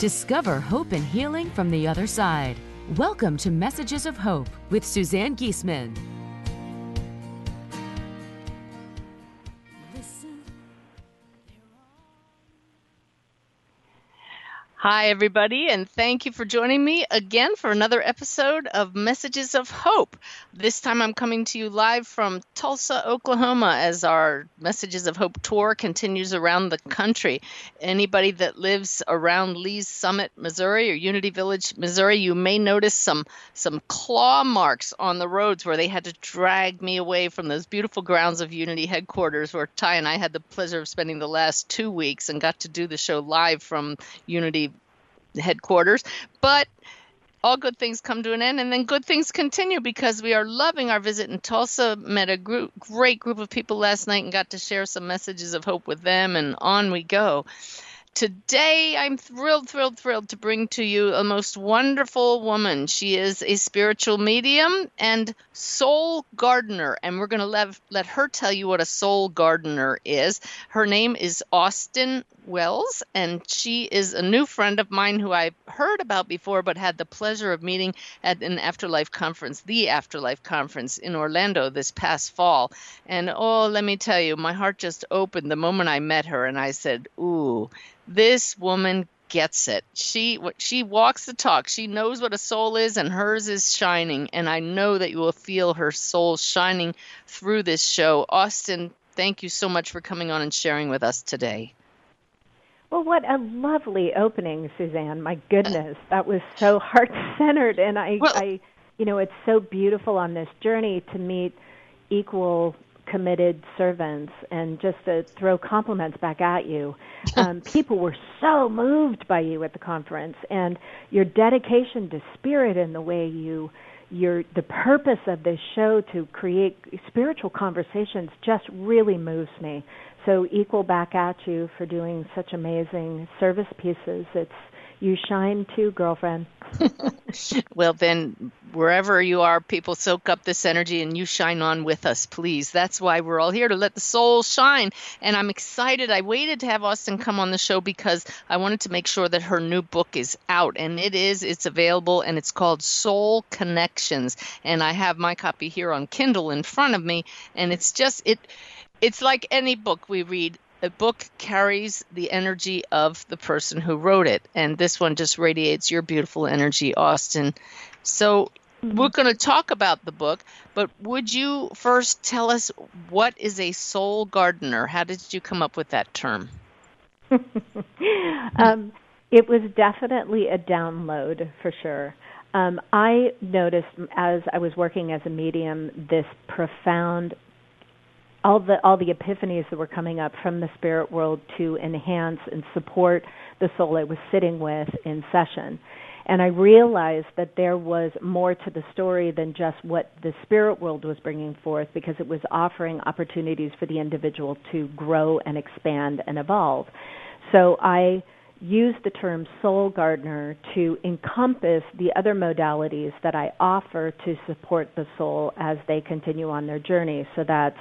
Discover hope and healing from the other side. Welcome to Messages of Hope with Suzanne Giesemann. Hi, everybody, and thank you for joining me again for another episode of Messages of Hope. This time I'm coming to you live from Tulsa, Oklahoma, as our Messages of Hope tour continues around the country. Anybody that lives around Lee's Summit, Missouri, or Unity Village, Missouri, you may notice some some claw marks on the roads where they had to drag me away from those beautiful grounds of Unity headquarters, where Ty and I had the pleasure of spending the last two weeks and got to do the show live from Unity headquarters. But all good things come to an end, and then good things continue because we are loving our visit in Tulsa. Met a group, great group of people last night and got to share some messages of hope with them, and on we go. Today, I'm thrilled, thrilled, thrilled to bring to you a most wonderful woman. She is a spiritual medium and soul gardener, and we're going to let, let her tell you what a soul gardener is. Her name is Austyn Wells, and she is a new friend of mine who I've heard about before, but had the pleasure of meeting at an Afterlife conference, the Afterlife conference in Orlando this past fall. And oh, let me tell you, my heart just opened the moment I met her, and I said, Ooh, this woman gets it. She she walks the talk. She knows what a soul is and hers is shining and I know that you will feel her soul shining through this show. Austyn, thank you so much for coming on and sharing with us today. Well, what a lovely opening, Suzanne. My goodness, uh, that was so heart-centered and I well, I you know, it's so beautiful on this journey to meet equal committed servants and just to throw compliments back at you. Um, people were so moved by you at the conference and your dedication to spirit and the way you your the purpose of this show to create spiritual conversations just really moves me. So equal back at you for doing such amazing service pieces. It's you shine too, girlfriend. well, then, wherever you are, people soak up this energy and you shine on with us, please. That's why we're all here to let the soul shine. And I'm excited. I waited to have Austyn come on the show because I wanted to make sure that her new book is out. And it is, it's available, and it's called Soul Connections. And I have my copy here on Kindle in front of me. And it's just, it. It's like any book we read a book carries the energy of the person who wrote it and this one just radiates your beautiful energy austyn. So mm-hmm. we're going to talk about the book but would you first tell us what is a soul gardener? How did you come up with that term? Um, it was definitely a download for sure. Um, I noticed as I was working as a medium this profound all the all the epiphanies that were coming up from the spirit world to enhance and support the soul I was sitting with in session. And I realized that there was more to the story than just what the spirit world was bringing forth because it was offering opportunities for the individual to grow and expand and evolve. So I use the term soul gardener to encompass the other modalities that I offer to support the soul as they continue on their journey. So that's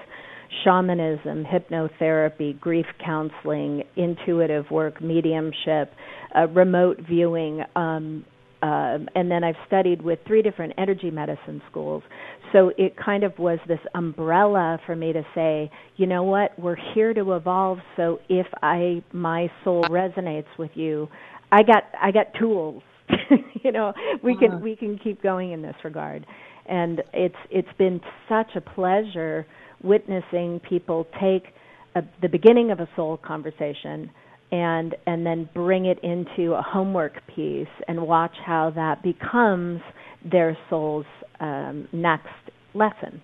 shamanism, hypnotherapy, grief counseling, intuitive work, mediumship, uh, remote viewing, um, um, and then I've studied with three different energy medicine schools. So it kind of was this umbrella for me to say, you know what, we're here to evolve. So if I my soul resonates with you, I got I got tools. you know, we can uh-huh. we can keep going in this regard. And it's it's been such a pleasure witnessing people take a, the beginning of a soul conversation and and then bring it into a homework piece and watch how that becomes their soul's um, next lesson.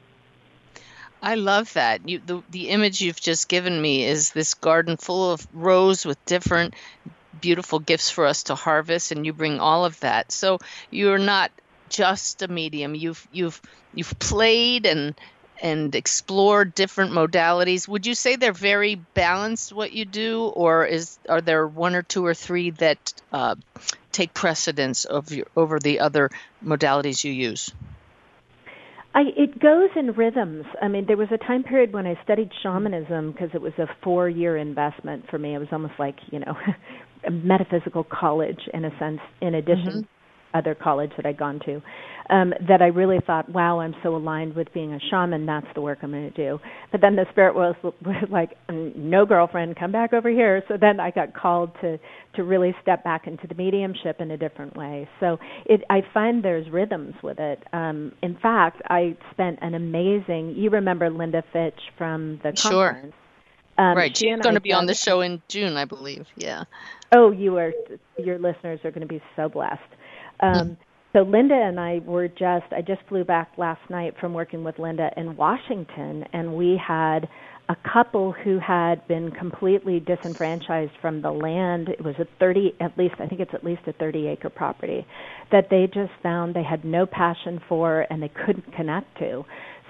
I love that. You, the the image you've just given me is this garden full of rows with different beautiful gifts for us to harvest, and you bring all of that. So you're not just a medium. You've you've you've played and and explore different modalities. Would you say they're very balanced what you do, or is are there one or two or three that uh, take precedence of your, over the other modalities you use? I, it goes in rhythms. I mean, there was a time period when I studied shamanism because it was a four-year investment for me. It was almost like you know, a metaphysical college in a sense. In addition, mm-hmm other college that I'd gone to, um, that I really thought, wow, I'm so aligned with being a shaman. That's the work I'm going to do. But then the spirit was, was like, no, girlfriend, come back over here. So then I got called to to really step back into the mediumship in a different way. So it, I find there's rhythms with it. Um, in fact, I spent an amazing. You remember Linda Fitch from the sure. conference. Um, right, she's going to be on the show in June, I believe. Yeah. Oh, you are. Your listeners are going to be so blessed. Um, so Linda and I were just I just flew back last night from working with Linda in Washington and we had a couple who had been completely disenfranchised from the land. It was a 30 at least I think it's at least a 30 acre property that they just found they had no passion for and they couldn't connect to.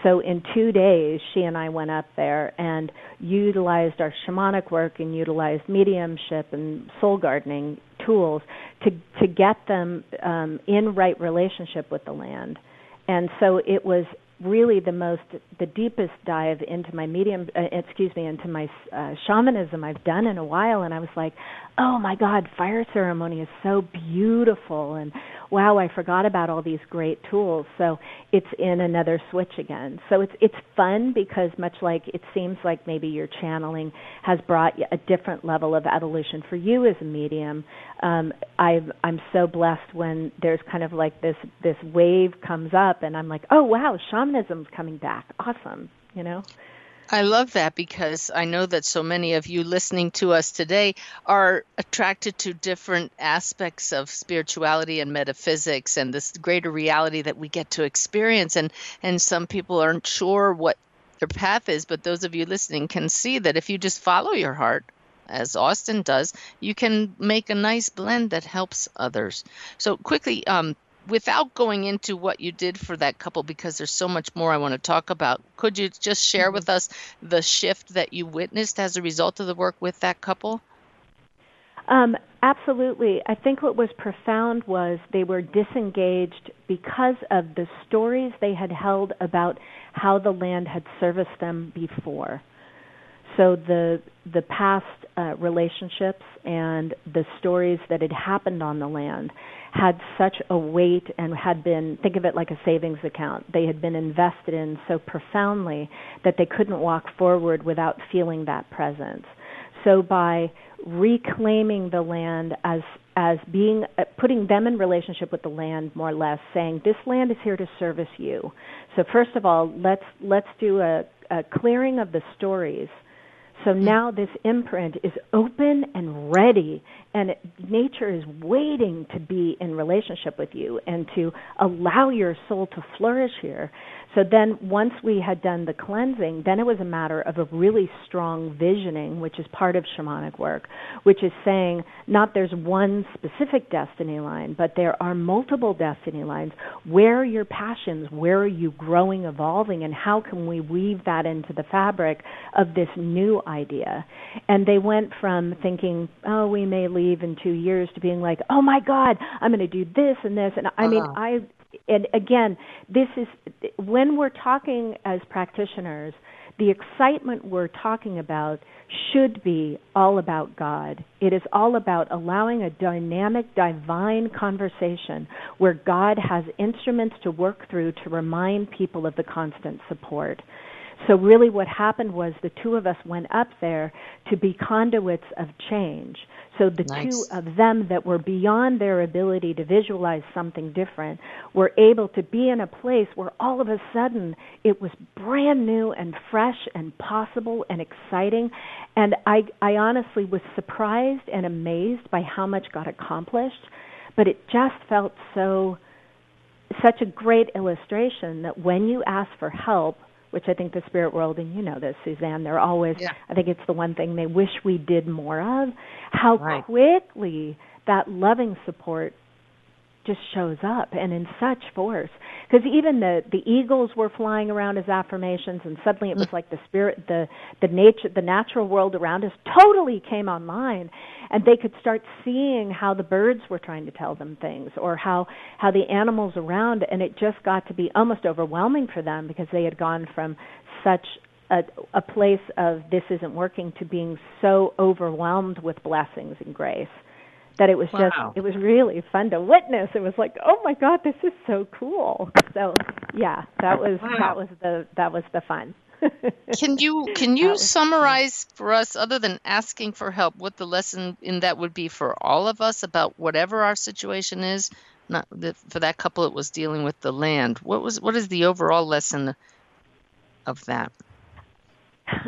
So in 2 days she and I went up there and utilized our shamanic work and utilized mediumship and soul gardening tools to to get them um, in right relationship with the land. And so it was really the most the deepest dive into my medium uh, excuse me into my uh, shamanism I've done in a while and I was like oh my god fire ceremony is so beautiful and wow I forgot about all these great tools so it's in another switch again so it's it's fun because much like it seems like maybe your channeling has brought a different level of evolution for you as a medium um I I'm so blessed when there's kind of like this this wave comes up and I'm like oh wow shamanism shamanism's coming back. Awesome, you know? I love that because I know that so many of you listening to us today are attracted to different aspects of spirituality and metaphysics and this greater reality that we get to experience and and some people aren't sure what their path is but those of you listening can see that if you just follow your heart as Austyn does, you can make a nice blend that helps others. So quickly, um, without going into what you did for that couple because there's so much more I want to talk about, could you just share mm-hmm. with us the shift that you witnessed as a result of the work with that couple? Um, absolutely. I think what was profound was they were disengaged because of the stories they had held about how the land had serviced them before. So the the past uh, relationships and the stories that had happened on the land had such a weight and had been think of it like a savings account. They had been invested in so profoundly that they couldn't walk forward without feeling that presence. So by reclaiming the land as as being uh, putting them in relationship with the land more or less saying this land is here to service you. So first of all let's let's do a, a clearing of the stories so hmm. now this imprint is open and ready, and it, nature is waiting to be in relationship with you and to allow your soul to flourish here. So then, once we had done the cleansing, then it was a matter of a really strong visioning, which is part of shamanic work, which is saying not there's one specific destiny line, but there are multiple destiny lines. Where are your passions? Where are you growing, evolving, and how can we weave that into the fabric of this new idea? And they went from thinking, oh, we may leave in two years, to being like, oh my God, I'm going to do this and this. And I mean, uh-huh. I and again, this is when we're talking as practitioners, the excitement we're talking about should be all about God. It is all about allowing a dynamic, divine conversation where God has instruments to work through to remind people of the constant support. So, really, what happened was the two of us went up there to be conduits of change. So the nice. two of them that were beyond their ability to visualize something different were able to be in a place where all of a sudden it was brand new and fresh and possible and exciting. And I, I honestly was surprised and amazed by how much got accomplished. But it just felt so, such a great illustration that when you ask for help, which I think the spirit world, and you know this, Suzanne, they're always, yeah. I think it's the one thing they wish we did more of, how right. quickly that loving support just shows up and in such force. Because even the the eagles were flying around as affirmations and suddenly it was like the spirit the the nature the natural world around us totally came online and they could start seeing how the birds were trying to tell them things or how how the animals around and it just got to be almost overwhelming for them because they had gone from such a, a place of this isn't working to being so overwhelmed with blessings and grace that it was wow. just it was really fun to witness. It was like, oh my god, this is so cool. So yeah, that was wow. that was the that was the fun. can you can you summarize for us, other than asking for help, what the lesson in that would be for all of us about whatever our situation is? Not the, for that couple, it was dealing with the land. What was what is the overall lesson of that?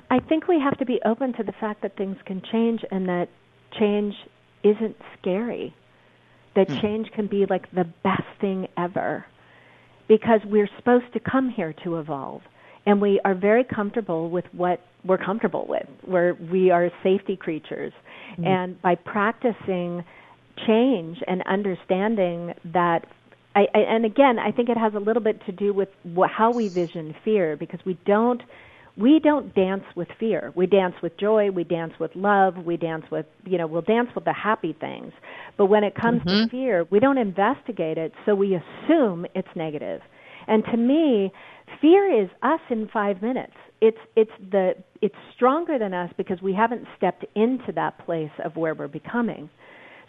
I think we have to be open to the fact that things can change and that change isn't scary. That hmm. change can be like the best thing ever because we're supposed to come here to evolve and we are very comfortable with what we're comfortable with where we are safety creatures mm-hmm. and by practicing change and understanding that I, I, and again i think it has a little bit to do with what, how we vision fear because we don't we don't dance with fear. We dance with joy, we dance with love, we dance with, you know, we'll dance with the happy things. But when it comes mm-hmm. to fear, we don't investigate it, so we assume it's negative. And to me, fear is us in 5 minutes. It's it's the it's stronger than us because we haven't stepped into that place of where we're becoming.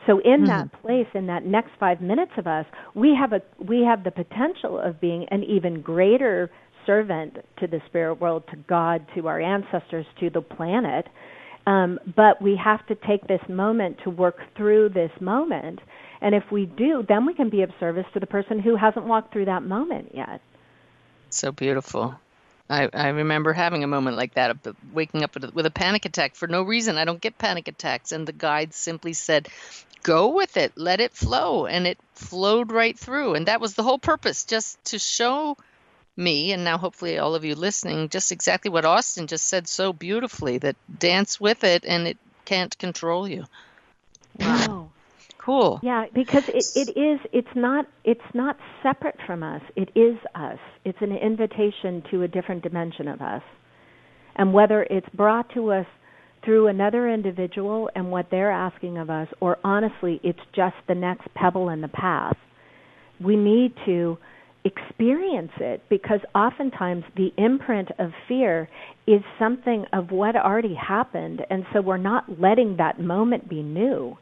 So in mm-hmm. that place, in that next five minutes of us, we have a we have the potential of being an even greater servant to the spirit world, to God, to our ancestors, to the planet. Um, but we have to take this moment to work through this moment. And if we do, then we can be of service to the person who hasn't walked through that moment yet. So beautiful. I, I remember having a moment like that, of waking up with a panic attack for no reason. I don't get panic attacks. And the guide simply said, go with it, let it flow. And it flowed right through. And that was the whole purpose, just to show me and now hopefully all of you listening just exactly what Austyn just said so beautifully that dance with it and it can't control you. Wow. Cool. Yeah, because it, it is it's not it's not separate from us. It is us. It's an invitation to a different dimension of us. And whether it's brought to us through another individual and what they're asking of us or honestly it's just the next pebble in the path, we need to experience it because oftentimes the imprint of fear is something of what already happened and so we're not letting that moment be new.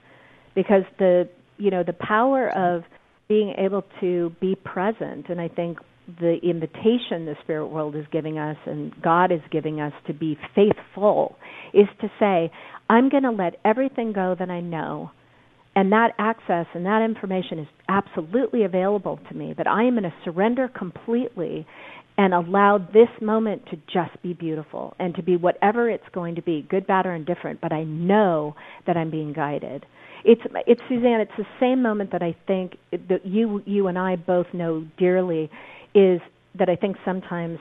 Because the you know the power of being able to be present and i think the invitation the spirit world is giving us and god is giving us to be faithful is to say i'm going to let everything go that i know and that access and that information is absolutely available to me, but I am going to surrender completely and allow this moment to just be beautiful and to be whatever it's going to be, good, bad, or indifferent, but I know that I'm being guided. It's it's Suzanne, it's the same moment that I think that you you and I both know dearly is that I think sometimes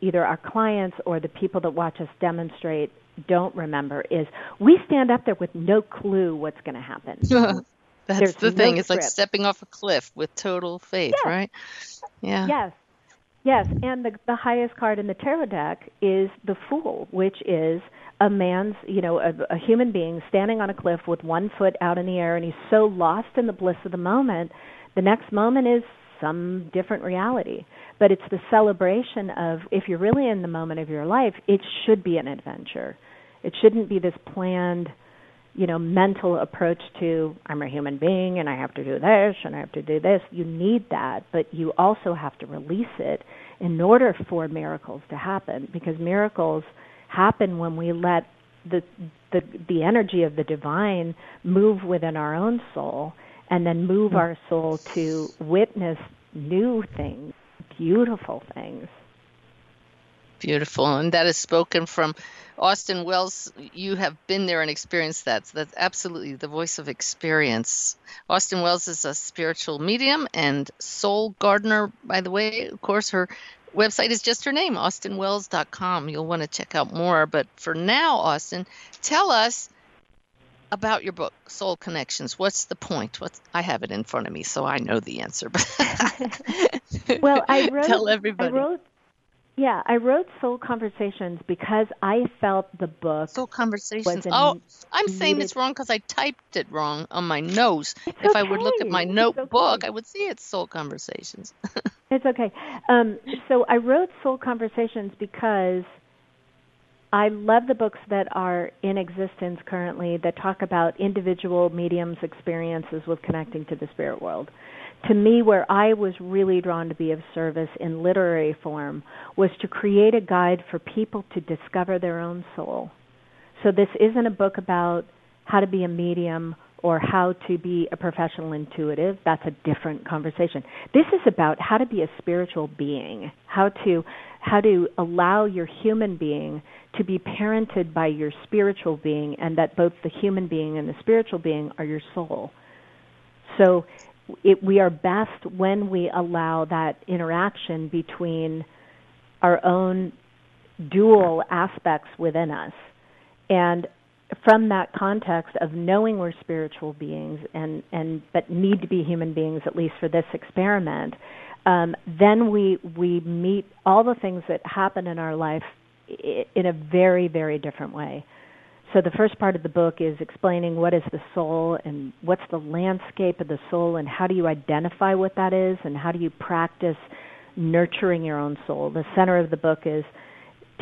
either our clients or the people that watch us demonstrate don't remember is we stand up there with no clue what's going to happen. That's There's the thing. No it's like stepping off a cliff with total faith, yes. right? Yeah. Yes. Yes, and the the highest card in the tarot deck is the Fool, which is a man's, you know, a, a human being standing on a cliff with one foot out in the air, and he's so lost in the bliss of the moment. The next moment is some different reality. but it's the celebration of if you're really in the moment of your life, it should be an adventure. It shouldn't be this planned, you know, mental approach to I'm a human being and I have to do this and I have to do this. You need that, but you also have to release it in order for miracles to happen because miracles happen when we let the the the energy of the divine move within our own soul and then move mm. our soul to witness new things, beautiful things. Beautiful. And that is spoken from Austyn Wells. You have been there and experienced that. So that's absolutely the voice of experience. Austyn Wells is a spiritual medium and soul gardener, by the way. Of course, her website is just her name, austynwells.com. You'll want to check out more. But for now, Austyn, tell us about your book, Soul Connections. What's the point? What's, I have it in front of me, so I know the answer. well, I wrote, tell everybody. I wrote, yeah, I wrote Soul Conversations because I felt the book. Soul Conversations. Oh, I'm saying needed... this wrong because I typed it wrong on my nose. It's if okay. I would look at my notebook, okay. I would see it's Soul Conversations. it's okay. Um, so I wrote Soul Conversations because I love the books that are in existence currently that talk about individual mediums' experiences with connecting to the spirit world. To me, where I was really drawn to be of service in literary form was to create a guide for people to discover their own soul. So this isn't a book about how to be a medium or how to be a professional intuitive. That's a different conversation. This is about how to be a spiritual being, how to how to allow your human being to be parented by your spiritual being and that both the human being and the spiritual being are your soul. So it, we are best when we allow that interaction between our own dual aspects within us. And from that context of knowing we're spiritual beings and, and but need to be human beings at least for this experiment, um, then we we meet all the things that happen in our life in a very very different way. So the first part of the book is explaining what is the soul and what's the landscape of the soul and how do you identify what that is and how do you practice nurturing your own soul. The center of the book is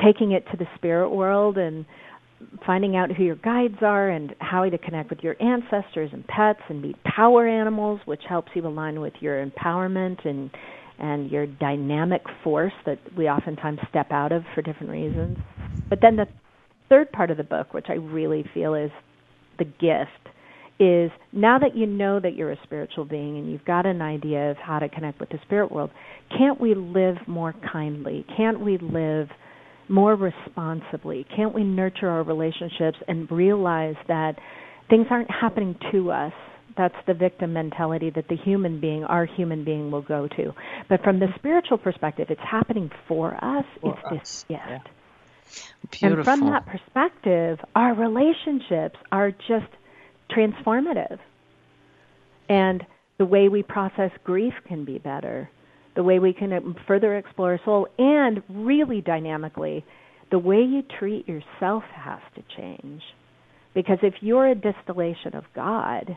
taking it to the spirit world and finding out who your guides are and how to connect with your ancestors and pets and meet power animals which helps you align with your empowerment and and your dynamic force that we oftentimes step out of for different reasons. But then the third part of the book, which I really feel is the gift, is now that you know that you're a spiritual being and you've got an idea of how to connect with the spirit world, can't we live more kindly? Can't we live more responsibly? Can't we nurture our relationships and realize that things aren't happening to us? That's the victim mentality that the human being, our human being, will go to. But from the spiritual perspective, it's happening for us. For it's us. this gift. Yeah. Beautiful. And from that perspective, our relationships are just transformative. And the way we process grief can be better. The way we can um, further explore our soul. And really dynamically, the way you treat yourself has to change. Because if you're a distillation of God,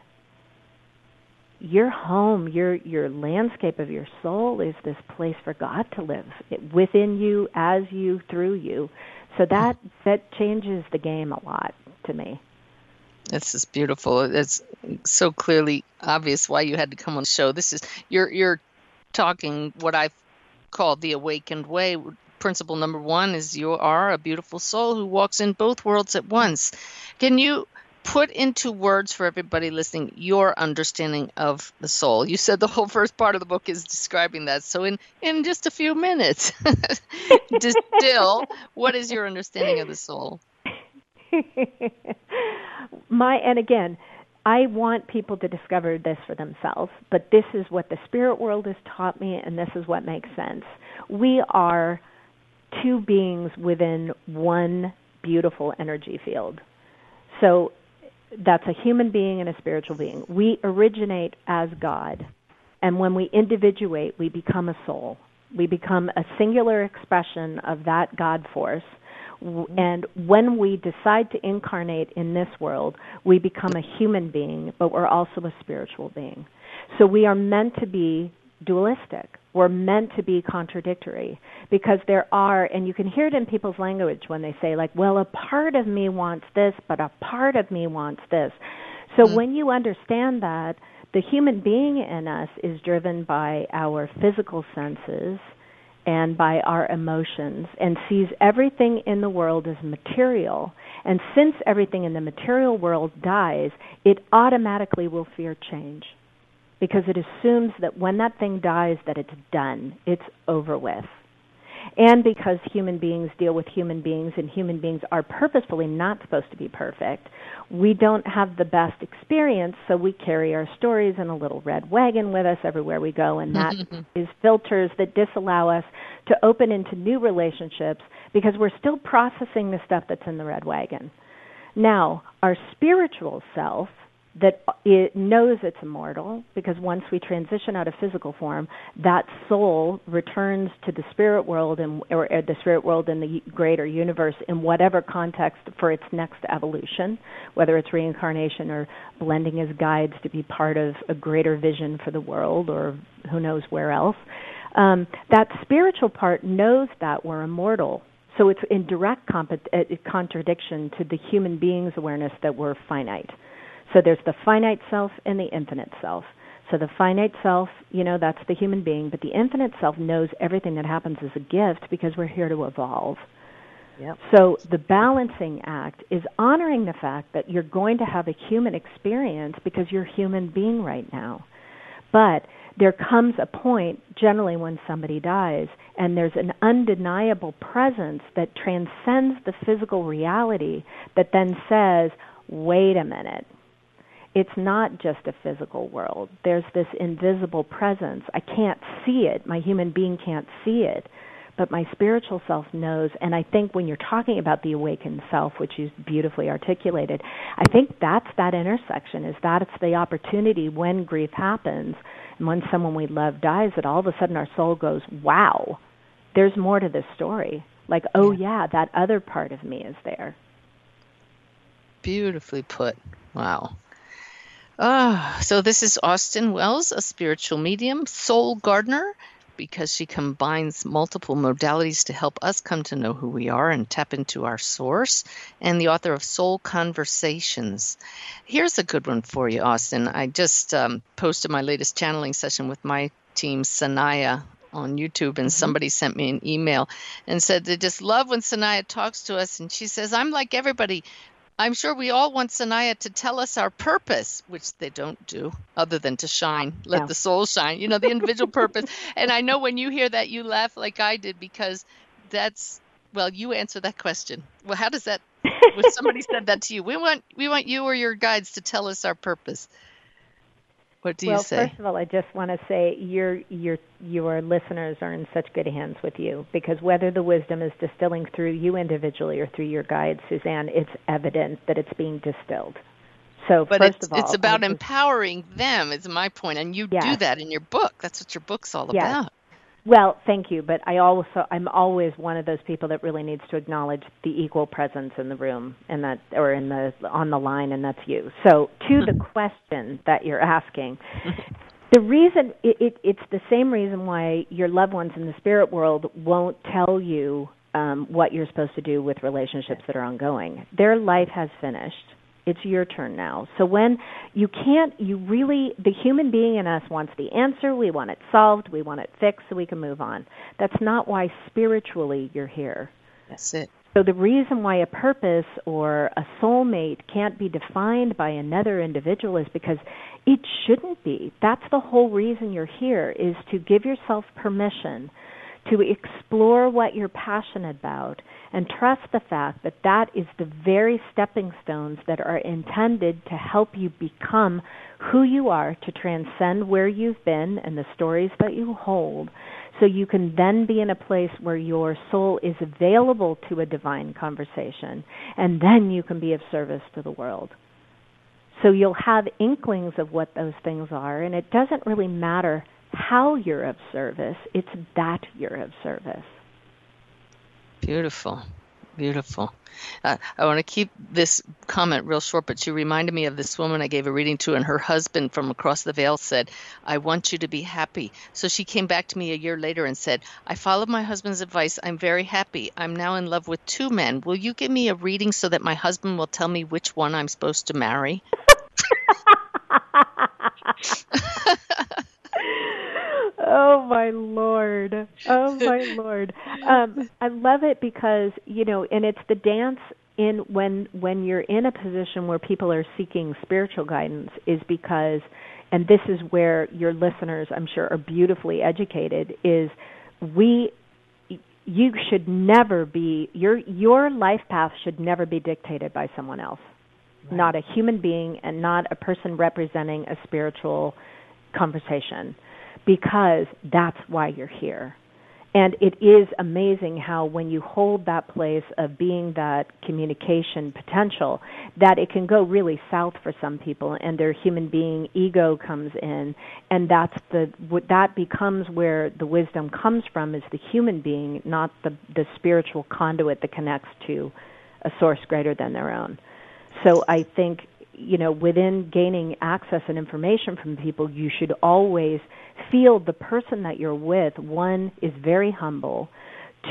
your home, your your landscape of your soul is this place for God to live within you, as you, through you. So that that changes the game a lot to me. This is beautiful. It's so clearly obvious why you had to come on the show. This is you're you're talking what I've called the awakened way. Principle number one is you are a beautiful soul who walks in both worlds at once. Can you put into words for everybody listening your understanding of the soul. You said the whole first part of the book is describing that. So in in just a few minutes, distill what is your understanding of the soul? My and again, I want people to discover this for themselves, but this is what the spirit world has taught me and this is what makes sense. We are two beings within one beautiful energy field. So that's a human being and a spiritual being. We originate as God, and when we individuate, we become a soul. We become a singular expression of that God force. Mm-hmm. And when we decide to incarnate in this world, we become a human being, but we're also a spiritual being. So we are meant to be dualistic. We're meant to be contradictory because there are, and you can hear it in people's language when they say, like, well, a part of me wants this, but a part of me wants this. So mm-hmm. when you understand that, the human being in us is driven by our physical senses and by our emotions and sees everything in the world as material. And since everything in the material world dies, it automatically will fear change because it assumes that when that thing dies that it's done, it's over with and because human beings deal with human beings and human beings are purposefully not supposed to be perfect, we don't have the best experience, so we carry our stories in a little red wagon with us everywhere we go, and that is filters that disallow us to open into new relationships because we're still processing the stuff that's in the red wagon. Now, our spiritual self that it knows it's immortal because once we transition out of physical form, that soul returns to the spirit world and or, or the spirit world in the greater universe in whatever context for its next evolution, whether it's reincarnation or blending as guides to be part of a greater vision for the world or who knows where else. Um, that spiritual part knows that we're immortal. So it's in direct comp- uh, contradiction to the human being's awareness that we're finite so there's the finite self and the infinite self. So the finite self, you know, that's the human being, but the infinite self knows everything that happens as a gift because we're here to evolve. Yep. So the balancing act is honoring the fact that you're going to have a human experience because you're a human being right now. But there comes a point, generally when somebody dies, and there's an undeniable presence that transcends the physical reality that then says, wait a minute, it's not just a physical world. There's this invisible presence. I can't see it. My human being can't see it. But my spiritual self knows. And I think when you're talking about the awakened self, which you beautifully articulated, I think that's that intersection, is that it's the opportunity when grief happens and when someone we love dies that all of a sudden our soul goes, wow, there's more to this story. Like, oh, yeah, that other part of me is there. Beautifully put. Wow. Ah, so this is Austyn Wells, a spiritual medium, soul gardener, because she combines multiple modalities to help us come to know who we are and tap into our source, and the author of Soul Conversations. Here's a good one for you, Austyn. I just um, posted my latest channeling session with my team, Sanaya, on YouTube, and mm-hmm. somebody sent me an email and said they just love when Sanaya talks to us. And she says, I'm like everybody. I'm sure we all want Sanaya to tell us our purpose, which they don't do, other than to shine, let the soul shine, you know, the individual purpose. And I know when you hear that, you laugh like I did because that's, well, you answer that question. Well, how does that, when somebody said that to you, we want, we want you or your guides to tell us our purpose. What do well, you say? Well, first of all, I just want to say your your your listeners are in such good hands with you because whether the wisdom is distilling through you individually or through your guide, Suzanne, it's evident that it's being distilled. So but first it's, of all, it's about empowering them. Is my point, and you yes. do that in your book. That's what your book's all yes. about. Well, thank you, but I also I'm always one of those people that really needs to acknowledge the equal presence in the room and that or in the on the line and that's you. So, to the question that you're asking, the reason it, it, it's the same reason why your loved ones in the spirit world won't tell you um, what you're supposed to do with relationships that are ongoing. Their life has finished it's your turn now. So when you can't, you really, the human being in us wants the answer. We want it solved. We want it fixed so we can move on. That's not why spiritually you're here. That's it. So the reason why a purpose or a soulmate can't be defined by another individual is because it shouldn't be. That's the whole reason you're here is to give yourself permission to explore what you're passionate about and trust the fact that that is the very stepping stones that are intended to help you become who you are to transcend where you've been and the stories that you hold so you can then be in a place where your soul is available to a divine conversation and then you can be of service to the world. So you'll have inklings of what those things are and it doesn't really matter how you're of service, it's that you're of service. Beautiful. Beautiful. Uh, I want to keep this comment real short, but she reminded me of this woman I gave a reading to, and her husband from across the veil said, I want you to be happy. So she came back to me a year later and said, I followed my husband's advice. I'm very happy. I'm now in love with two men. Will you give me a reading so that my husband will tell me which one I'm supposed to marry? oh my lord. Oh my lord. Um i love it because you know and it's the dance in when when you're in a position where people are seeking spiritual guidance is because and this is where your listeners i'm sure are beautifully educated is we you should never be your your life path should never be dictated by someone else. Right. not a human being and not a person representing a spiritual conversation because that's why you're here. And it is amazing how when you hold that place of being that communication potential, that it can go really south for some people, and their human being ego comes in, and that's the that becomes where the wisdom comes from is the human being, not the the spiritual conduit that connects to a source greater than their own. So I think you know within gaining access and information from people, you should always feel the person that you're with, one, is very humble,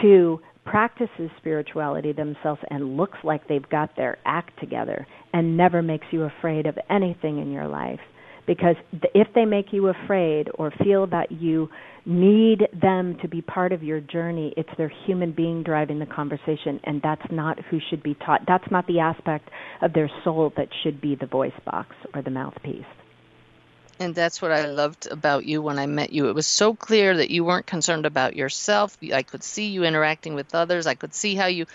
two, practices spirituality themselves and looks like they've got their act together and never makes you afraid of anything in your life. Because if they make you afraid or feel that you need them to be part of your journey, it's their human being driving the conversation, and that's not who should be taught. That's not the aspect of their soul that should be the voice box or the mouthpiece. And that's what I loved about you when I met you. It was so clear that you weren't concerned about yourself. I could see you interacting with others. I could see how you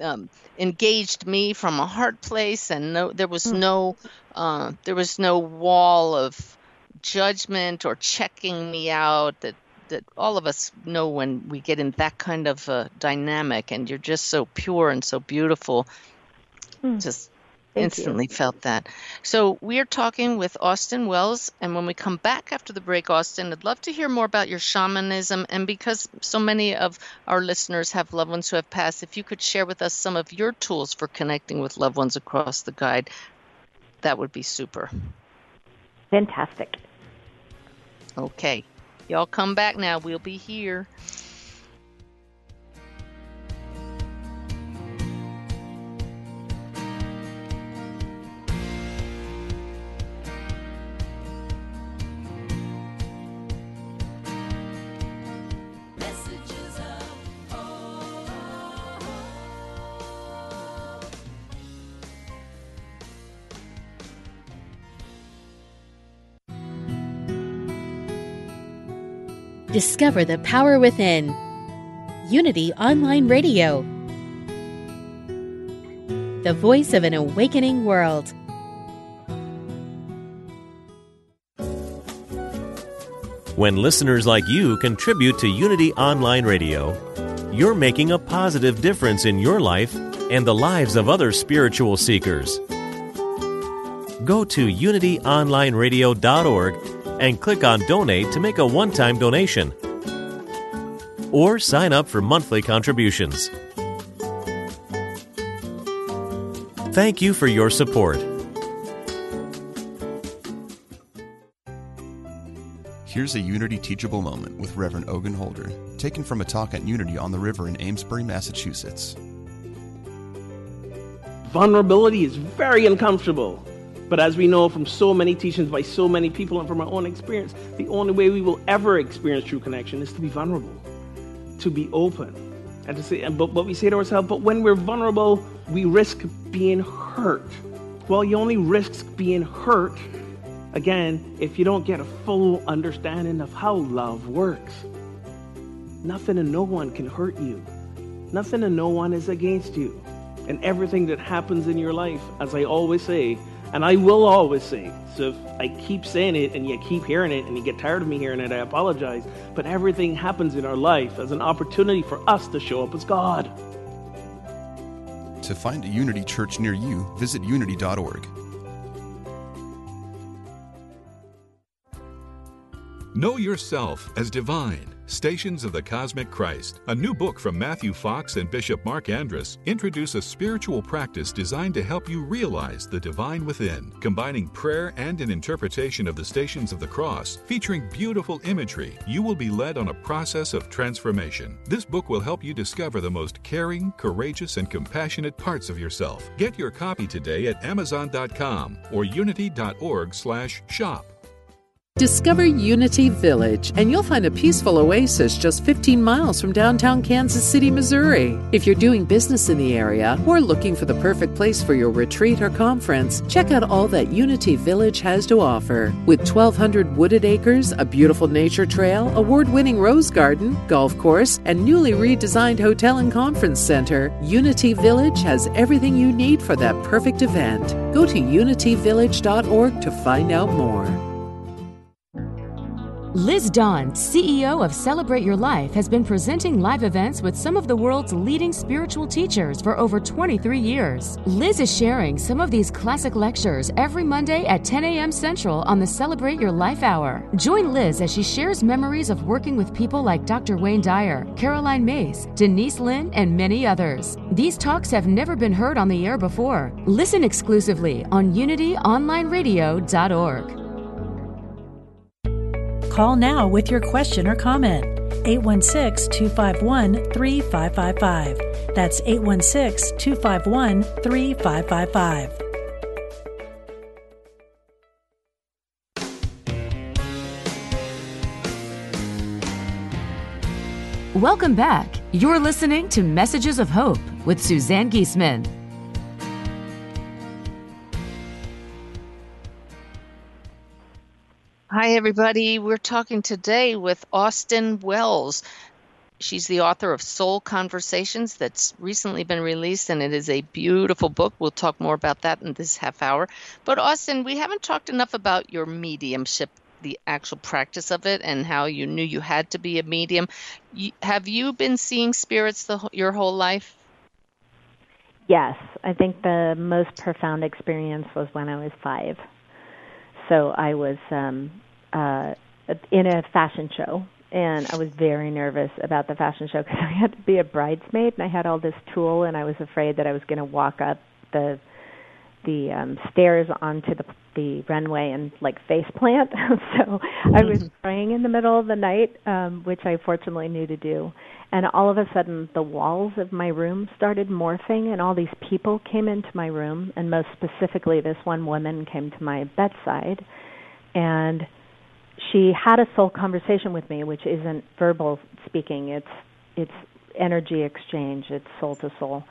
um, engaged me from a heart place, and no, there was hmm. no, uh, there was no wall of judgment or checking me out. That that all of us know when we get in that kind of uh, dynamic, and you're just so pure and so beautiful. Mm. Just Thank instantly you. felt that. So we are talking with Austyn Wells, and when we come back after the break, Austyn, I'd love to hear more about your shamanism. And because so many of our listeners have loved ones who have passed, if you could share with us some of your tools for connecting with loved ones across the guide, that would be super. Fantastic. Okay. Y'all come back now. We'll be here. Discover the power within. Unity Online Radio. The voice of an awakening world. When listeners like you contribute to Unity Online Radio, you're making a positive difference in your life and the lives of other spiritual seekers. Go to unityonlineradio.org and click on Donate to make a one time donation. Or sign up for monthly contributions. Thank you for your support. Here's a Unity teachable moment with Reverend Ogun Holder, taken from a talk at Unity on the River in Amesbury, Massachusetts. Vulnerability is very uncomfortable. But as we know from so many teachings by so many people and from our own experience, the only way we will ever experience true connection is to be vulnerable, to be open, and to say. But, but we say to ourselves, but when we're vulnerable, we risk being hurt. Well, you only risk being hurt again if you don't get a full understanding of how love works. Nothing and no one can hurt you. Nothing and no one is against you. And everything that happens in your life, as I always say, and I will always say, so if I keep saying it and you keep hearing it and you get tired of me hearing it, I apologize. But everything happens in our life as an opportunity for us to show up as God. To find a Unity church near you, visit unity.org. Know Yourself as Divine Stations of the Cosmic Christ, a new book from Matthew Fox and Bishop Marc Andrus, introduce a spiritual practice designed to help you realize the divine within, combining prayer and an interpretation of the Stations of the Cross, featuring beautiful imagery. You will be led on a process of transformation. This book will help you discover the most caring, courageous, and compassionate parts of yourself. Get your copy today at amazon.com or unity.org/shop. Discover Unity Village, and you'll find a peaceful oasis just 15 miles from downtown Kansas City, Missouri. If you're doing business in the area or looking for the perfect place for your retreat or conference, check out all that Unity Village has to offer. With 1,200 wooded acres, a beautiful nature trail, award winning rose garden, golf course, and newly redesigned hotel and conference center, Unity Village has everything you need for that perfect event. Go to unityvillage.org to find out more. Liz Dawn, CEO of Celebrate Your Life, has been presenting live events with some of the world's leading spiritual teachers for over 23 years. Liz is sharing some of these classic lectures every Monday at 10 a.m. Central on the Celebrate Your Life Hour. Join Liz as she shares memories of working with people like Dr. Wayne Dyer, Caroline Myss, Denise Linn, and many others. These talks have never been heard on the air before. Listen exclusively on unityonlineradio.org. Call now with your question or comment. 816 251 3555. That's 816 251 3555. Welcome back. You're listening to Messages of Hope with Suzanne Giesemann. Hi, everybody. We're talking today with Austyn Wells. She's the author of Soul Conversations that's recently been released, and it is a beautiful book. We'll talk more about that in this half hour. But, Austyn, we haven't talked enough about your mediumship, the actual practice of it, and how you knew you had to be a medium. Have you been seeing spirits the, your whole life? Yes. I think the most profound experience was when I was five so I was um uh in a fashion show and I was very nervous about the fashion show because I had to be a bridesmaid and I had all this tulle and I was afraid that I was going to walk up the the um stairs onto the the runway and like face plant. So I was praying in the middle of the night um which I fortunately knew to do. And all of a sudden the walls of my room started morphing and all these people came into my room and most specifically this one woman came to my bedside. And she had a soul conversation with me which isn't verbal speaking it's it's energy exchange it's soul to soul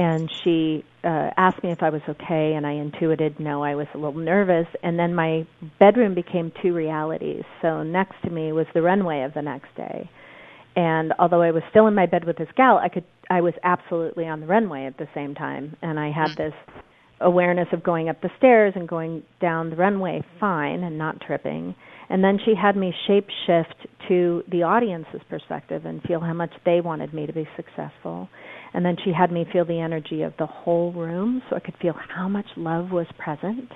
and she uh, asked me if I was okay, and I intuited no, I was a little nervous. And then my bedroom became two realities. So next to me was the runway of the next day, and although I was still in my bed with this gal, I could I was absolutely on the runway at the same time, and I had this awareness of going up the stairs and going down the runway fine and not tripping. And then she had me shape shift to the audience's perspective and feel how much they wanted me to be successful. And then she had me feel the energy of the whole room so I could feel how much love was present.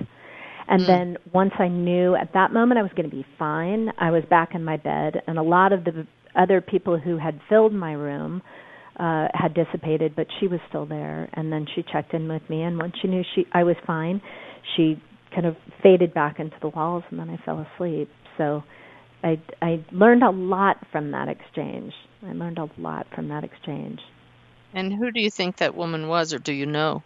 And mm. then once I knew at that moment I was going to be fine, I was back in my bed and a lot of the other people who had filled my room uh had dissipated but she was still there and then she checked in with me and once she knew she I was fine she kind of faded back into the walls and then I fell asleep so I I learned a lot from that exchange I learned a lot from that exchange and who do you think that woman was or do you know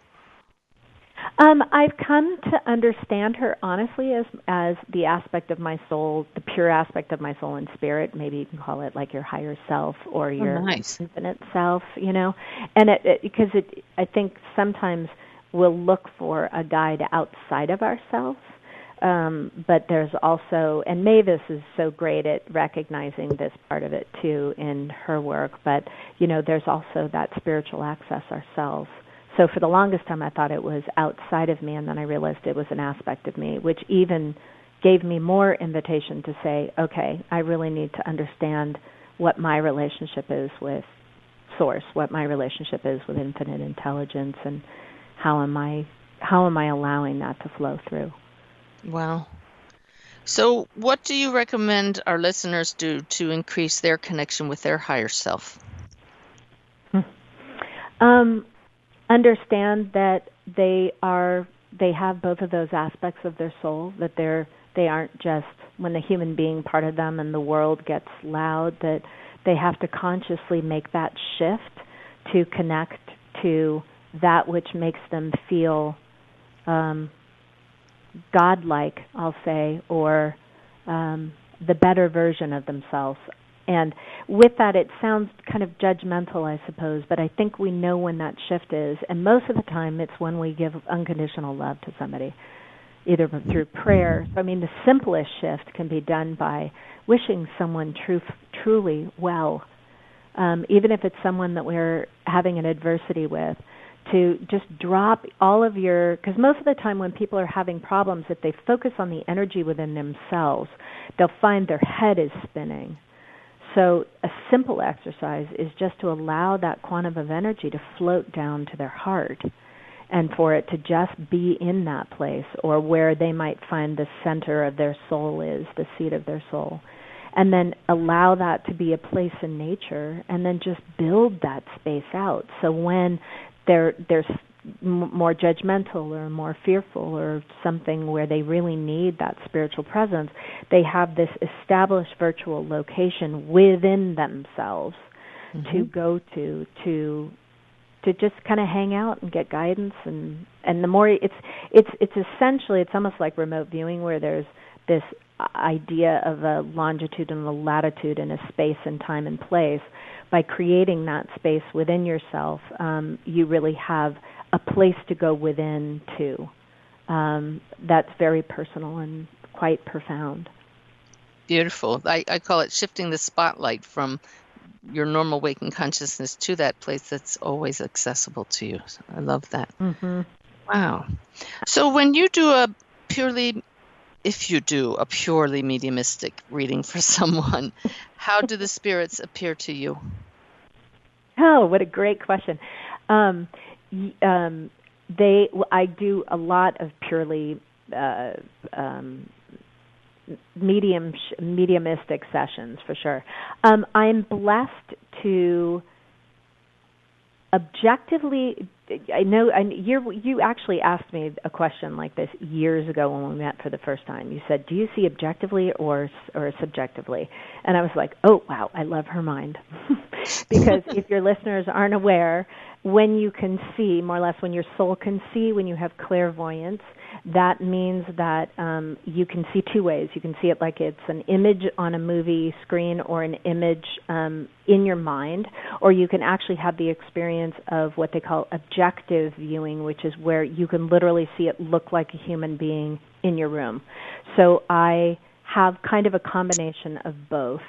um, I've come to understand her honestly as as the aspect of my soul, the pure aspect of my soul and spirit. Maybe you can call it like your higher self or your oh, nice. infinite self, you know. And it, it because it, I think sometimes we'll look for a guide outside of ourselves. Um, but there's also, and Mavis is so great at recognizing this part of it too in her work. But you know, there's also that spiritual access ourselves so for the longest time I thought it was outside of me and then I realized it was an aspect of me which even gave me more invitation to say okay I really need to understand what my relationship is with source what my relationship is with infinite intelligence and how am I how am I allowing that to flow through wow So, what do you recommend our listeners do to increase their connection with their higher self? Um, understand that they are they have both of those aspects of their soul that they're they aren't just when the human being part of them and the world gets loud that they have to consciously make that shift to connect to that which makes them feel um, godlike, I'll say, or um, the better version of themselves. And with that, it sounds kind of judgmental, I suppose, but I think we know when that shift is. And most of the time, it's when we give unconditional love to somebody, either through prayer. I mean, the simplest shift can be done by wishing someone truth, truly well, um, even if it's someone that we're having an adversity with to just drop all of your because most of the time when people are having problems if they focus on the energy within themselves they'll find their head is spinning. So a simple exercise is just to allow that quantum of energy to float down to their heart and for it to just be in that place or where they might find the center of their soul is the seat of their soul. And then allow that to be a place in nature and then just build that space out. So when they're they're more judgmental or more fearful or something where they really need that spiritual presence, they have this established virtual location within themselves mm-hmm. to go to to to just kind of hang out and get guidance and and the more it's it's it's essentially it's almost like remote viewing where there's this idea of a longitude and a latitude and a space and time and place by creating that space within yourself, um, you really have a place to go within too. Um, that's very personal and quite profound. Beautiful. I, I call it shifting the spotlight from your normal waking consciousness to that place that's always accessible to you. I love that. Mm-hmm. Wow. So when you do a purely if you do a purely mediumistic reading for someone, how do the spirits appear to you? Oh, what a great question. Um, um, they, I do a lot of purely uh, um, medium mediumistic sessions for sure. Um, I'm blessed to objectively I know and you you actually asked me a question like this years ago when we met for the first time. You said, "Do you see objectively or or subjectively?" And I was like, "Oh, wow, I love her mind." because if your listeners aren't aware, when you can see, more or less when your soul can see, when you have clairvoyance, that means that um, you can see two ways. You can see it like it's an image on a movie screen or an image um, in your mind, or you can actually have the experience of what they call objective viewing, which is where you can literally see it look like a human being in your room. So I have kind of a combination of both.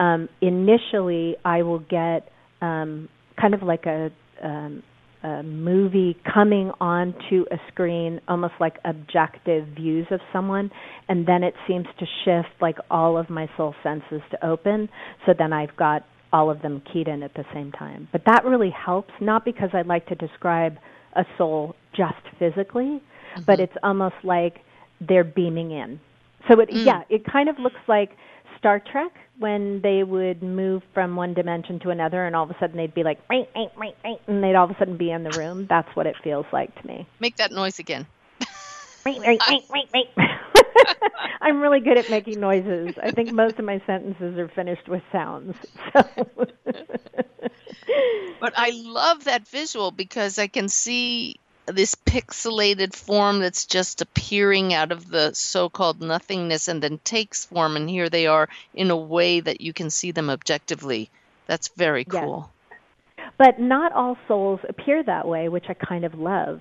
Um, initially, I will get um, kind of like a um, a movie coming onto a screen, almost like objective views of someone, and then it seems to shift like all of my soul senses to open. So then I've got all of them keyed in at the same time. But that really helps, not because I like to describe a soul just physically, mm-hmm. but it's almost like they're beaming in. So it mm. yeah, it kind of looks like Star Trek when they would move from one dimension to another and all of a sudden they'd be like and they'd all of a sudden be in the room. That's what it feels like to me. Make that noise again. I'm really good at making noises. I think most of my sentences are finished with sounds. So. but I love that visual because I can see this pixelated form that's just appearing out of the so-called nothingness and then takes form and here they are in a way that you can see them objectively. That's very cool. Yes. but not all souls appear that way which i kind of love.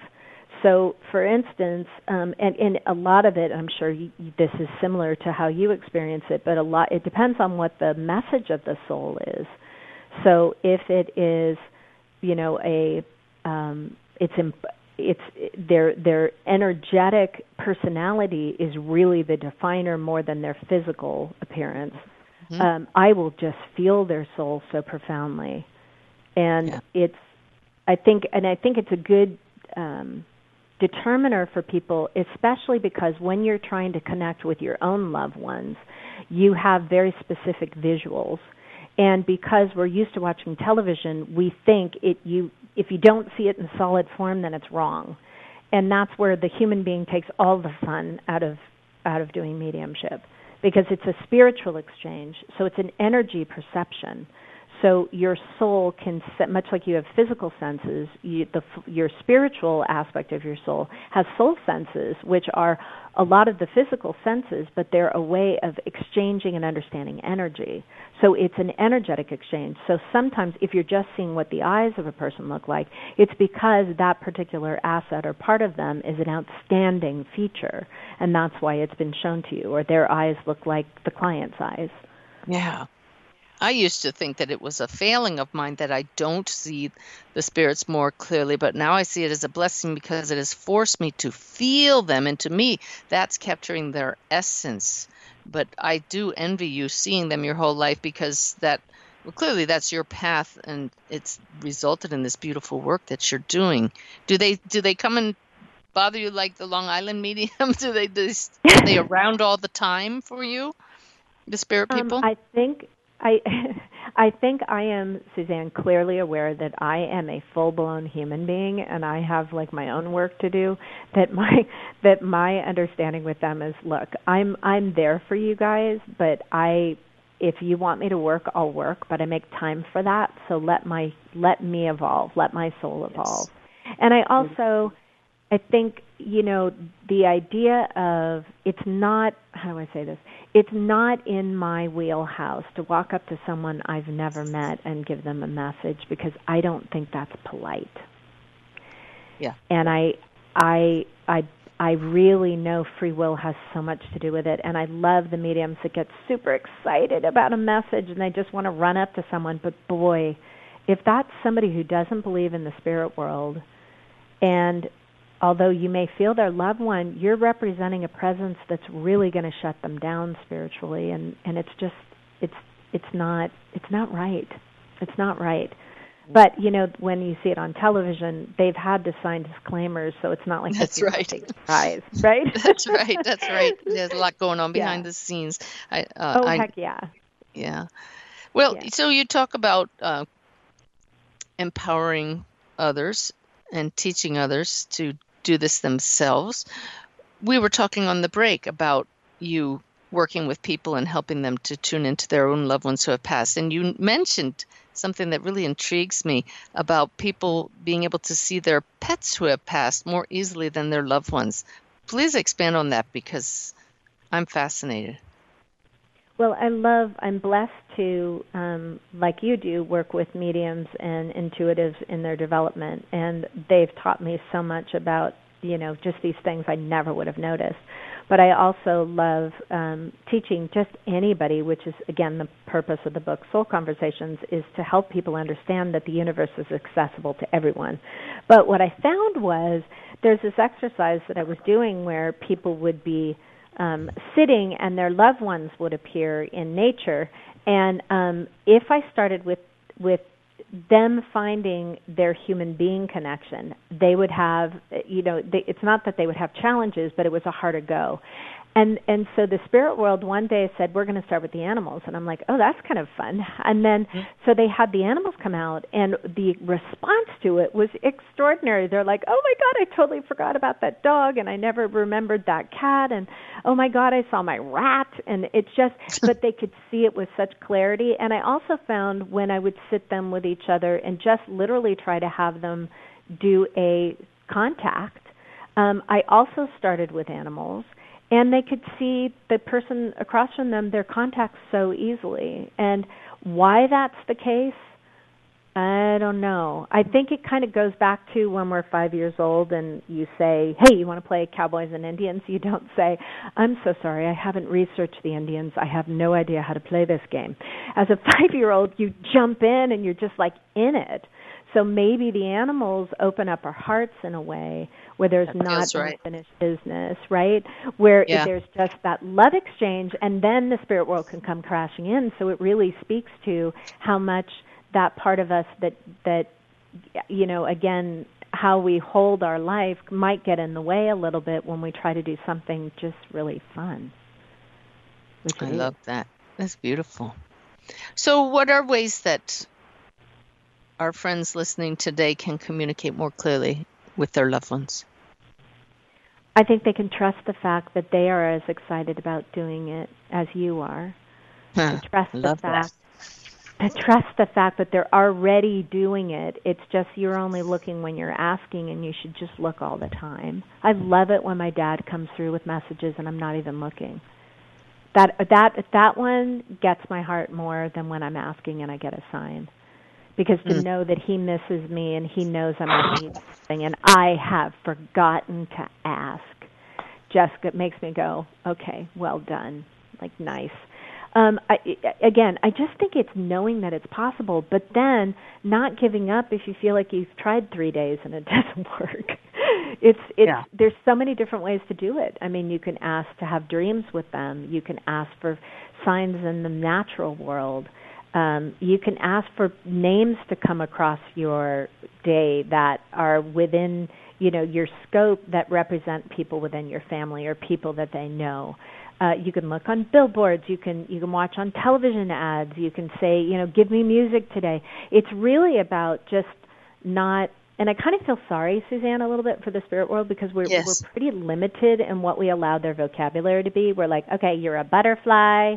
So for instance um, and, and a lot of it i'm sure you, this is similar to how you experience it but a lot it depends on what the message of the soul is. So if it is you know a um, it's imp- it's their their energetic personality is really the definer more than their physical appearance. Mm-hmm. Um, I will just feel their soul so profoundly, and yeah. it's I think and I think it's a good um, determiner for people, especially because when you're trying to connect with your own loved ones, you have very specific visuals. And because we're used to watching television, we think it you if you don't see it in solid form then it's wrong. And that's where the human being takes all the fun out of out of doing mediumship because it's a spiritual exchange. So it's an energy perception. So your soul can, much like you have physical senses, you, the, your spiritual aspect of your soul has soul senses, which are a lot of the physical senses, but they're a way of exchanging and understanding energy. So it's an energetic exchange. So sometimes, if you're just seeing what the eyes of a person look like, it's because that particular asset or part of them is an outstanding feature, and that's why it's been shown to you, or their eyes look like the client's eyes. Yeah. I used to think that it was a failing of mine that I don't see the spirits more clearly, but now I see it as a blessing because it has forced me to feel them. And to me, that's capturing their essence. But I do envy you seeing them your whole life because that, well, clearly that's your path and it's resulted in this beautiful work that you're doing. Do they, do they come and bother you like the Long Island medium? do they, do they, are they around all the time for you? The spirit um, people? Um, I think I I think I am Suzanne clearly aware that I am a full-blown human being and I have like my own work to do that my that my understanding with them is look, I'm I'm there for you guys, but I if you want me to work, I'll work, but I make time for that. So let my let me evolve, let my soul evolve. Yes. And I also I think, you know, the idea of it's not, how do I say this? It's not in my wheelhouse to walk up to someone I've never met and give them a message because I don't think that's polite. Yeah. And I, I, I, I really know free will has so much to do with it, and I love the mediums that get super excited about a message and they just want to run up to someone. But boy, if that's somebody who doesn't believe in the spirit world and although you may feel their loved one, you're representing a presence that's really going to shut them down spiritually and and it's just it's it's not it's not right. It's not right. But you know, when you see it on television, they've had to sign disclaimers, so it's not like that's right. Surprise, right? that's right. That's right. There's a lot going on behind yeah. the scenes. I, uh, oh I, heck yeah. Yeah. Well, yeah. so you talk about uh, empowering others and teaching others to do this themselves. We were talking on the break about you working with people and helping them to tune into their own loved ones who have passed. And you mentioned something that really intrigues me about people being able to see their pets who have passed more easily than their loved ones. Please expand on that because I'm fascinated. Well, I love, I'm blessed to, um, like you do, work with mediums and intuitives in their development. And they've taught me so much about, you know, just these things I never would have noticed. But I also love um, teaching just anybody, which is, again, the purpose of the book, Soul Conversations, is to help people understand that the universe is accessible to everyone. But what I found was there's this exercise that I was doing where people would be um, sitting and their loved ones would appear in nature. And um, if I started with with them finding their human being connection, they would have, you know, they, it's not that they would have challenges, but it was a harder go and and so the spirit world one day said we're going to start with the animals. And i'm like oh that's kind of fun. And then mm-hmm. so they had the animals come out and the response to it was extraordinary. They're like oh my god i totally forgot about that dog and i never remembered that cat and oh my god i saw my rat. And it just but they could see it with such clarity. And i also found when i would sit them with each other and just literally try to have them do a contact um, i also started with animals and they could see the person across from them their contacts so easily. And why that's the case i don't know. I think it kind of goes back to when we're 5 years old and you say hey you want to play cowboys and indians? You don't say i'm so sorry i haven't researched the indians. I have no idea how to play this game. As a 5 year old you jump in and you're just like in it. So maybe the animals open up our hearts in a way where there's that not right. unfinished business, right? Where yeah. there's just that love exchange, and then the spirit world can come crashing in. So it really speaks to how much that part of us that that you know again how we hold our life might get in the way a little bit when we try to do something just really fun. I love that. That's beautiful. So, what are ways that our friends listening today can communicate more clearly with their loved ones? I think they can trust the fact that they are as excited about doing it as you are. Huh, trust the fact to trust the fact that they're already doing it. It's just you're only looking when you're asking and you should just look all the time. I love it when my dad comes through with messages and I'm not even looking. That that that one gets my heart more than when I'm asking and I get a sign because to mm. know that he misses me and he knows I'm asking something and I have forgotten to ask just it makes me go, okay, well done, like nice. Um, I, again, I just think it's knowing that it's possible, but then not giving up if you feel like you've tried three days and it doesn't work. it's it's yeah. there's so many different ways to do it. I mean, you can ask to have dreams with them. You can ask for signs in the natural world um, you can ask for names to come across your day that are within you know your scope that represent people within your family or people that they know. Uh, you can look on billboards. You can you can watch on television ads. You can say you know give me music today. It's really about just not and I kind of feel sorry, Suzanne, a little bit for the spirit world because we're yes. we're pretty limited in what we allow their vocabulary to be. We're like, okay, you're a butterfly,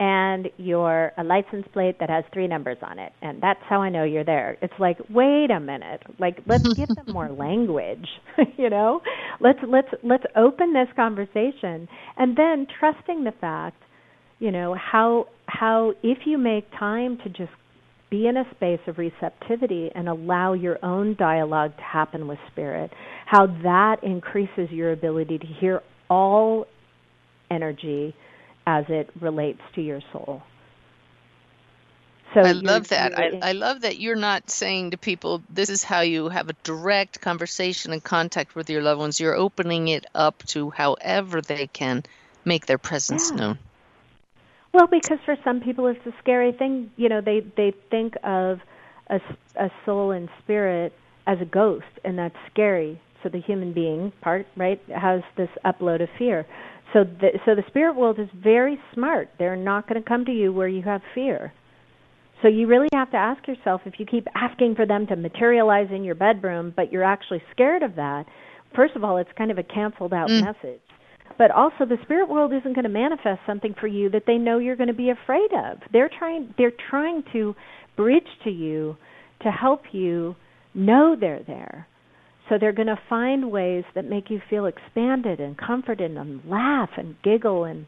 and your a license plate that has three numbers on it. And that's how i know you're there. It's like wait a minute. Like let's give them more language you know? Let's let's let's open this conversation. And then trusting the fact you know how how if you make time to just be in a space of receptivity and allow your own dialogue to happen with spirit how that increases your ability to hear all energy as it relates to your soul. So I love that. I, I love that you're not saying to people, this is how you have a direct conversation and contact with your loved ones. You're opening it up to however they can make their presence yeah. known. Well, because for some people it's a scary thing. You know, they they think of a, a soul and spirit as a ghost, and that's scary. So the human being part, right, has this upload of fear. So the, so the spirit world is very smart. They're not going to come to you where you have fear. So you really have to ask yourself if you keep asking for them to materialize in your bedroom, but you're actually scared of that. First of all, it's kind of a canceled out mm. message. But also the spirit world isn't going to manifest something for you that they know you're going to be afraid of. They're trying they're trying to bridge to you to help you know they're there. So they're going to find ways that make you feel expanded and comforted and laugh and giggle and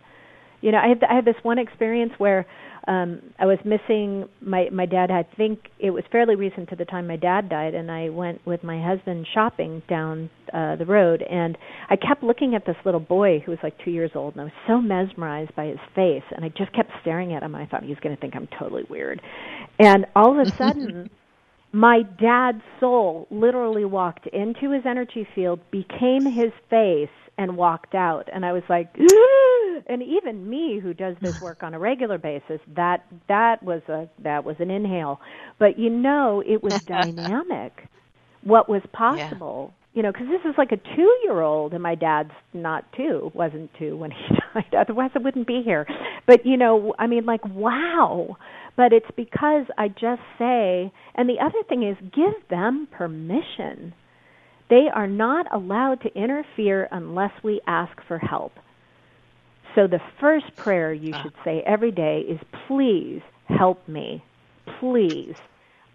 you know I had I had this one experience where um I was missing my my dad I think it was fairly recent to the time my dad died and I went with my husband shopping down uh the road and I kept looking at this little boy who was like 2 years old and I was so mesmerized by his face and I just kept staring at him I thought he was going to think I'm totally weird. And all of a sudden my dad's soul literally walked into his energy field, became his face, and walked out. And I was like, and even me, who does this work on a regular basis, that that was a that was an inhale. But you know, it was dynamic. What was possible? Yeah. You know, because this is like a two-year-old, and my dad's not two, wasn't two when he died. Otherwise, I wouldn't be here. But you know, I mean, like, wow but it's because I just say, and the other thing is give them permission. They are not allowed to interfere unless we ask for help. So the first prayer you should say every day is please help me. Please.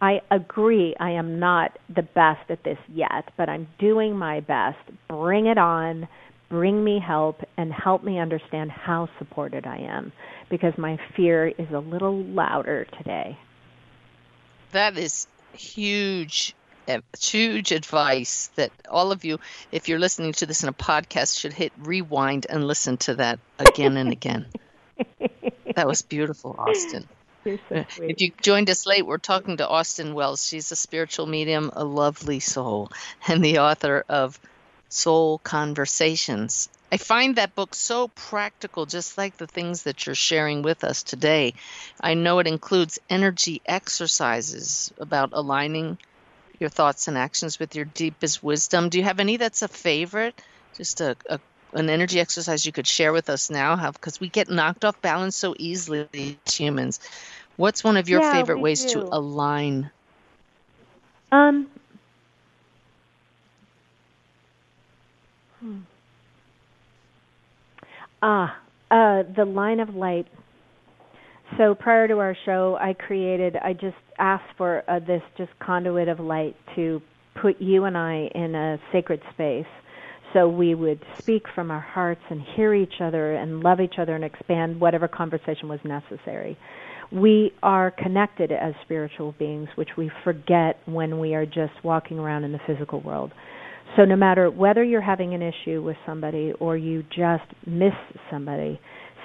I agree I am not the best at this yet, but I'm doing my best. Bring it on bring me help and help me understand how supported I am because my fear is a little louder today. That is huge eh, huge advice that all of you if you're listening to this in a podcast should hit rewind and listen to that again and again. that was beautiful, Austyn. So if you joined us late, we're talking to Austyn Wells. She's a spiritual medium, a lovely soul, and the author of Soul Conversations. I find that book so practical, just like the things that you're sharing with us today. I know it includes energy exercises about aligning your thoughts and actions with your deepest wisdom. Do you have any that's a favorite? Just a, a an energy exercise you could share with us now, because we get knocked off balance so easily as humans. What's one of your yeah, favorite ways do. to align? Um. Hmm. Ah, uh, the line of light. So prior to our show, I created. I just asked for uh, this just conduit of light to put you and I in a sacred space so we would speak from our hearts and hear each other and love each other and expand whatever conversation was necessary. We are connected as spiritual beings, which we forget when we are just walking around in the physical world. So, no matter whether you're having an issue with somebody or you just miss somebody,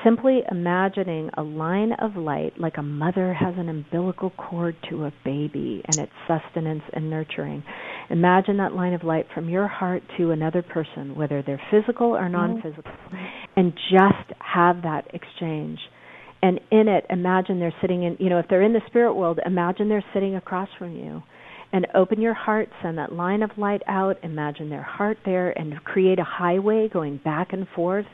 simply imagining a line of light like a mother has an umbilical cord to a baby and its sustenance and nurturing. Imagine that line of light from your heart to another person, whether they're physical or mm-hmm. non physical, and just have that exchange. And in it, imagine they're sitting in, you know, if they're in the spirit world, imagine they're sitting across from you. And open your heart, send that line of light out, imagine their heart there, and create a highway going back and forth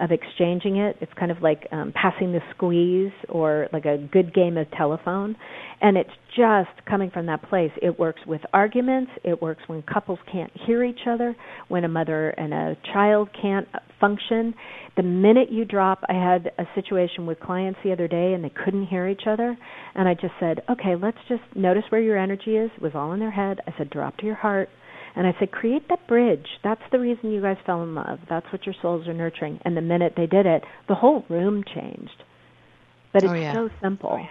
of exchanging it. It's kind of like um, passing the squeeze or like a good game of telephone. And it's just coming from that place. It works with arguments. It works when couples can't hear each other, when a mother and a child can't function. The minute you drop, I had a situation with clients the other day and they couldn't hear each other. And I just said, okay, let's just notice where your energy is. It was all in their head. I said, drop to your heart and I said, create that bridge. That's the reason you guys fell in love. That's what your souls are nurturing. And the minute they did it, the whole room changed. But it's oh, yeah. so simple. Oh, yeah.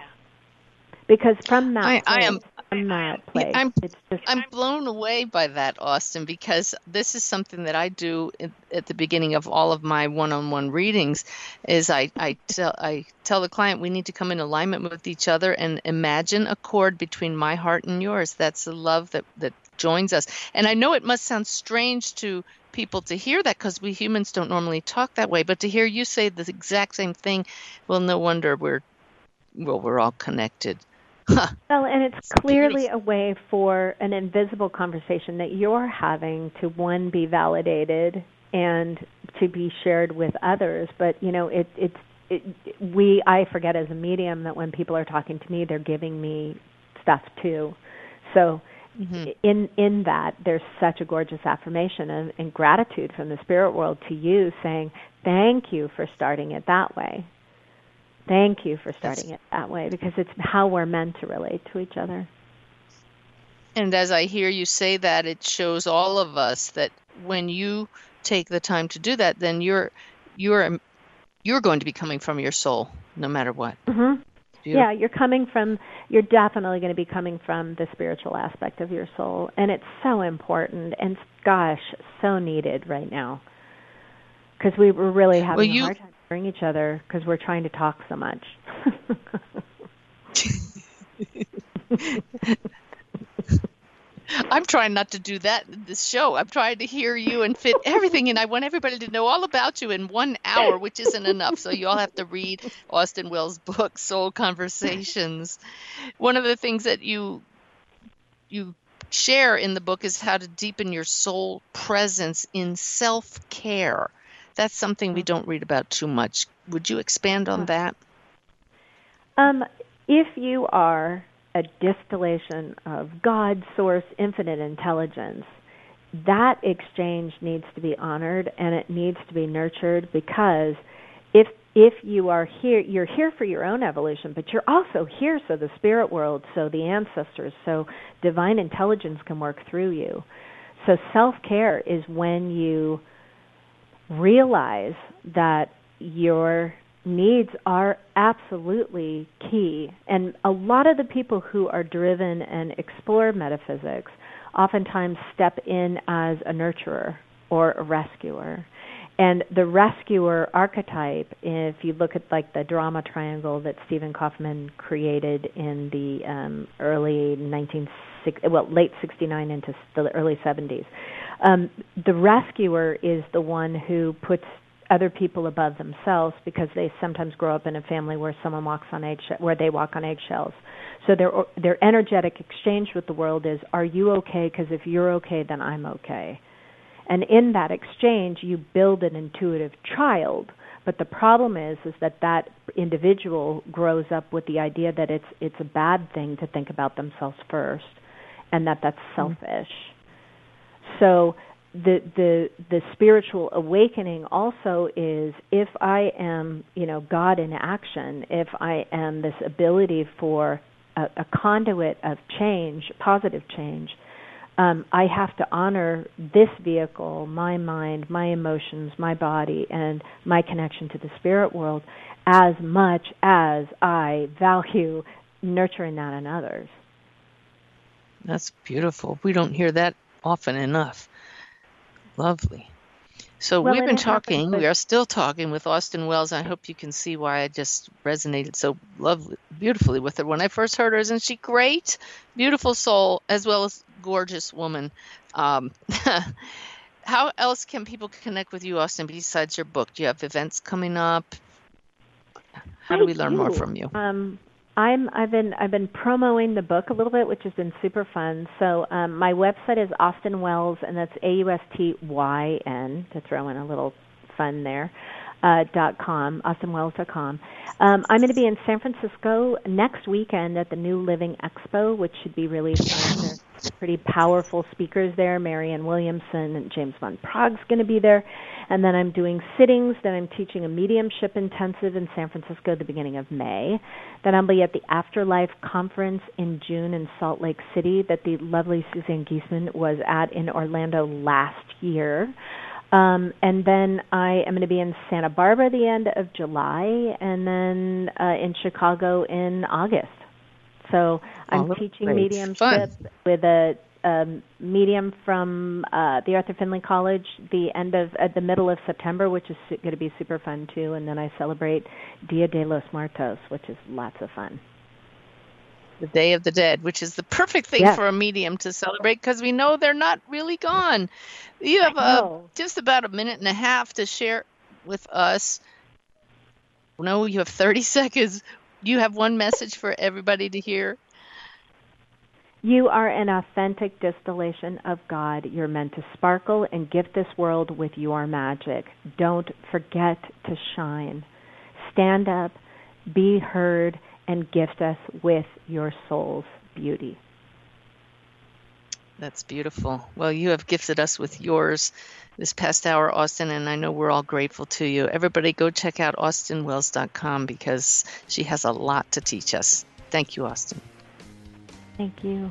Because from that I, place, I am from that place, I'm, it's just I'm blown away by that, Austyn, because this is something that I do at the beginning of all of my one-on-one readings. Is I I tell I tell the client we need to come in alignment with each other and imagine a chord between my heart and yours. That's the love that that joins us. And I know it must sound strange to people to hear that because we humans don't normally talk that way, but to hear you say the exact same thing, well, no wonder we're well, we're all connected. Well, and it's clearly a way for an invisible conversation that you're having to one be validated and to be shared with others. But you know, it, it's it, we. I forget as a medium that when people are talking to me, they're giving me stuff too. So Mm-hmm. in in that there's such a gorgeous affirmation and, and, gratitude from the spirit world to you saying thank you for starting it that way thank you for starting it that way because it's how we're meant to relate to each other and as i hear you say that it shows all of us that when you take the time to do that then you're you're you're going to be coming from your soul no matter what mm-hmm. Yeah, you're coming from, you're definitely going to be coming from the spiritual aspect of your soul. And it's so important and, gosh, so needed right now. Because we were really having well, you... a hard time hearing each other because we're trying to talk so much. I'm trying not to do that in this show. I'm trying to hear you and fit everything in. I want everybody to know all about you in one hour, which isn't enough. So you all have to read Austyn Wells' book, Soul Conversations. One of the things that you you share in the book is how to deepen your soul presence in self-care. That's something we don't read about too much. Would you expand on that? Um, if you are a distillation of God, source, infinite intelligence. That exchange needs to be honored and it needs to be nurtured because if if you are here you're here for your own evolution, but you're also here so the spirit world, so the ancestors, so divine intelligence can work through you. So self-care is when you realize that you're needs are absolutely key. And a lot of the people who are driven and explore metaphysics oftentimes step in as a nurturer or a rescuer. And the rescuer archetype, if you look at like the drama triangle that Stephen Karpman created in the um, early 19 well late 69 into the early 70s, um, the rescuer is the one who puts other people above themselves because they sometimes grow up in a family where someone walks on eggshells, where they walk on eggshells. So their their energetic exchange with the world is, "Are you okay? Because if you're okay, then I'm okay." And in that exchange, you build an intuitive child. But the problem is, is that that individual grows up with the idea that it's it's a bad thing to think about themselves first, and that that's mm-hmm. selfish. Mm-hmm. So the the the spiritual awakening also is if I am you know God in action, if I am this ability for a, a conduit of change, positive change, um, I have to honor this vehicle, my mind, my emotions, my body, and my connection to the spirit world as much as I value nurturing that in others. That's beautiful. We don't hear that often enough. Lovely. So well, we've been talking. We are still talking with Austyn Wells. I hope you can see why I just resonated so lovely, beautifully with her when I first heard her. Isn't she great? Beautiful soul as well as gorgeous woman. Um, how else can people connect with you, Austyn, besides your book? Do you have events coming up? How do we learn more from you? Um, I'm I've been I've been promoting the book a little bit, which has been super fun. So um, my website is Austyn Wells, and that's A U S T Y N to throw in a little fun there. Uh, dot com, austynwells.com. Um, I'm going to be in San Francisco next weekend at the New Living Expo, which should be really fun. There's pretty powerful speakers there. Marianne Williamson and James Van Praagh's going to be there. And then I'm doing sittings. Then I'm teaching a mediumship intensive in San Francisco at the beginning of May. Then I'll be at the Afterlife Conference in June in Salt Lake City that the lovely Suzanne Giesemann was at in Orlando last year. Um, and then I am going to be in Santa Barbara the end of July, and then uh, in Chicago in August. So I'm oh, teaching great. mediumship Fun. with a um, medium from uh, the Arthur Findlay College the end of at the middle of September, which is su- going to be super fun too. And then I celebrate Dia de los Muertos, which is lots of fun. The Day of the Dead, which is the perfect thing yeah. for a medium to celebrate because we know they're not really gone. You have uh, just about a minute and a half to share with us. No, you have 30 seconds. You have one message for everybody to hear. You are an authentic distillation of God. You're meant to sparkle and gift this world with your magic. Don't forget to shine. Stand up, be heard, and gift us with your soul's beauty. That's beautiful. Well, you have gifted us with yours this past hour, Austyn, and I know we're all grateful to you. Everybody go check out austynwells.com because she has a lot to teach us. Thank you, Austyn. Thank you.